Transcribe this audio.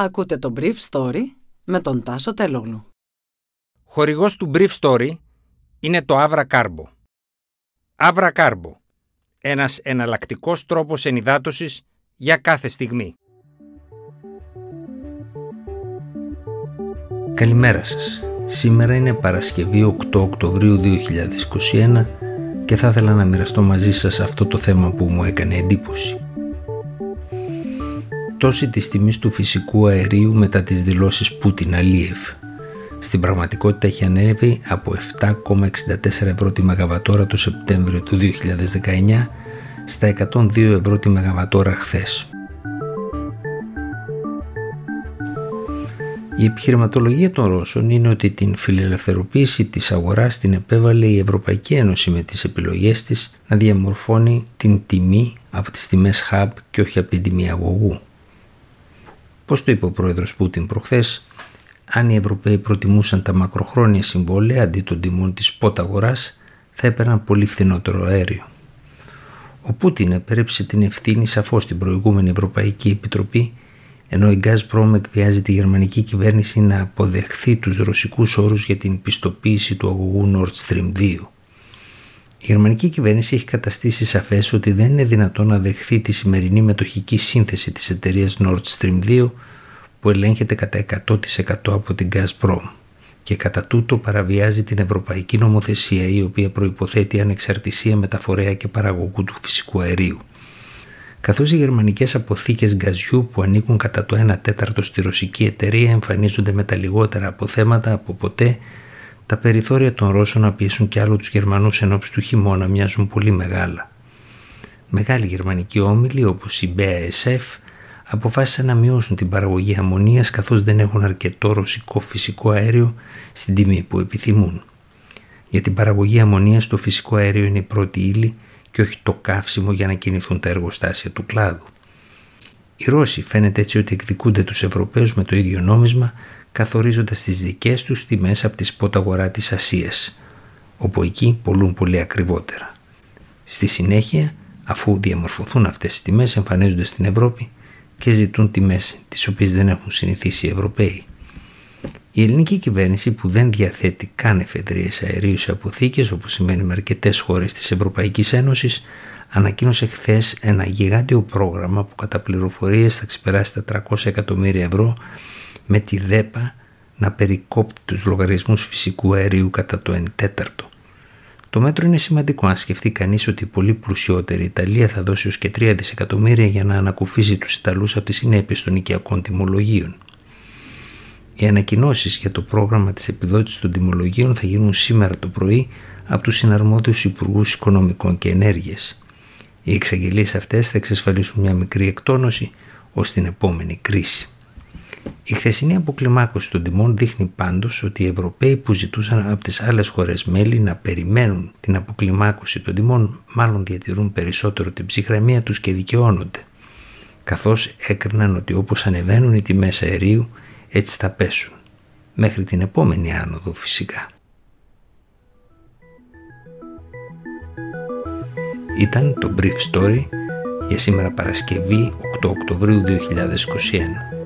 Ακούτε το Brief Story με τον Τάσο Τελόγλου. Χορηγός του Brief Story είναι το Avra Carbo. Avra Carbo. Ένας εναλλακτικός τρόπος ενυδάτωσης για κάθε στιγμή. Καλημέρα σας. Σήμερα είναι Παρασκευή 8 Οκτωβρίου 2021 και θα ήθελα να μοιραστώ μαζί σας αυτό το θέμα που μου έκανε εντύπωση πτώση της τιμής του φυσικού αερίου μετά τις δηλώσεις Πούτιν-Αλίεφ. Στην πραγματικότητα έχει ανέβει από 7,64 ευρώ τη Μεγαβατόρα το Σεπτέμβριο του 2019 στα 102 ευρώ τη Μεγαβατόρα χθες. Η επιχειρηματολογία των Ρώσων είναι ότι την φιλελευθεροποίηση της αγοράς την επέβαλε η Ευρωπαϊκή Ένωση με τις επιλογές της να διαμορφώνει την τιμή από τις τιμές hub και όχι από την τιμή αγωγού. Πώς το είπε ο πρόεδρος Πούτιν προχθές, αν οι Ευρωπαίοι προτιμούσαν τα μακροχρόνια συμβόλαια αντί των τιμών της σπότα αγοράς, θα έπαιρναν πολύ φθηνότερο αέριο. Ο Πούτιν επέρεψε την ευθύνη σαφώς στην προηγούμενη Ευρωπαϊκή Επιτροπή, ενώ η Gazprom εκβιάζει τη γερμανική κυβέρνηση να αποδεχθεί τους ρωσικούς όρους για την πιστοποίηση του αγωγού Nord Stream 2. Η γερμανική κυβέρνηση έχει καταστήσει σαφές ότι δεν είναι δυνατόν να δεχθεί τη σημερινή μετοχική σύνθεση της εταιρείας Nord Stream 2 που ελέγχεται κατά 100% από την Gazprom και κατά τούτο παραβιάζει την ευρωπαϊκή νομοθεσία η οποία προϋποθέτει ανεξαρτησία μεταφορέα και παραγωγού του φυσικού αερίου. Καθώς οι γερμανικές αποθήκες γκαζιού που ανήκουν κατά το 1 τέταρτο στη ρωσική εταιρεία εμφανίζονται με τα λιγότερα αποθέματα από ποτέ τα περιθώρια των Ρώσων να πιέσουν κι άλλο τους Γερμανούς ενώπιση του χειμώνα μοιάζουν πολύ μεγάλα. Μεγάλοι γερμανικοί όμιλοι όπως η BASF αποφάσισαν να μειώσουν την παραγωγή αμμονίας καθώς δεν έχουν αρκετό ρωσικό φυσικό αέριο στην τιμή που επιθυμούν. Για την παραγωγή αμμονίας το φυσικό αέριο είναι η πρώτη ύλη και όχι το καύσιμο για να κινηθούν τα εργοστάσια του κλάδου. Οι Ρώσοι φαίνεται έτσι ότι εκδικούνται τους Ευρωπαίους με το ίδιο νόμισμα καθορίζοντας τις δικές τους τιμές από τη σπότ αγορά της Ασίας, όπου εκεί πολλούν πολύ ακριβότερα. Στη συνέχεια, αφού διαμορφωθούν αυτές τις τιμές, εμφανίζονται στην Ευρώπη και ζητούν τιμές τις οποίες δεν έχουν συνηθίσει οι Ευρωπαίοι. Η ελληνική κυβέρνηση που δεν διαθέτει καν εφεδρείες αερίου σε αποθήκες όπως σημαίνει με αρκετές χώρες της Ευρωπαϊκής Ένωσης ανακοίνωσε χθες ένα γιγάντιο πρόγραμμα που κατά πληροφορίες θα ξεπεράσει τα 300 εκατομμύρια ευρώ με τη ΔΕΠΑ να περικόπτει τους λογαριασμούς φυσικού αερίου κατά το 1 τέταρτο. Το μέτρο είναι σημαντικό αν σκεφτεί κανείς ότι η πολύ πλουσιότερη Ιταλία θα δώσει ως και 3 δισεκατομμύρια για να ανακουφίσει τους Ιταλούς από τις συνέπειες των οικιακών τιμολογίων. Οι ανακοινώσεις για το πρόγραμμα της επιδότησης των τιμολογίων θα γίνουν σήμερα το πρωί από τους συναρμόδιους υπουργούς Οικονομικών και Ενέργειας. Οι εξαγγελίες αυτές θα εξασφαλίσουν μια μικρή εκτόνωση ως την επόμενη κρίση. Η χθεσινή αποκλιμάκωση των τιμών δείχνει πάντως ότι οι Ευρωπαίοι που ζητούσαν από τις άλλες χώρες μέλη να περιμένουν την αποκλιμάκωση των τιμών μάλλον διατηρούν περισσότερο την ψυχραιμία τους και δικαιώνονται καθώς έκριναν ότι όπως ανεβαίνουν οι τιμές αερίου έτσι θα πέσουν μέχρι την επόμενη άνοδο φυσικά. Ήταν το Brief Story για σήμερα Παρασκευή 8 Οκτωβρίου 2021.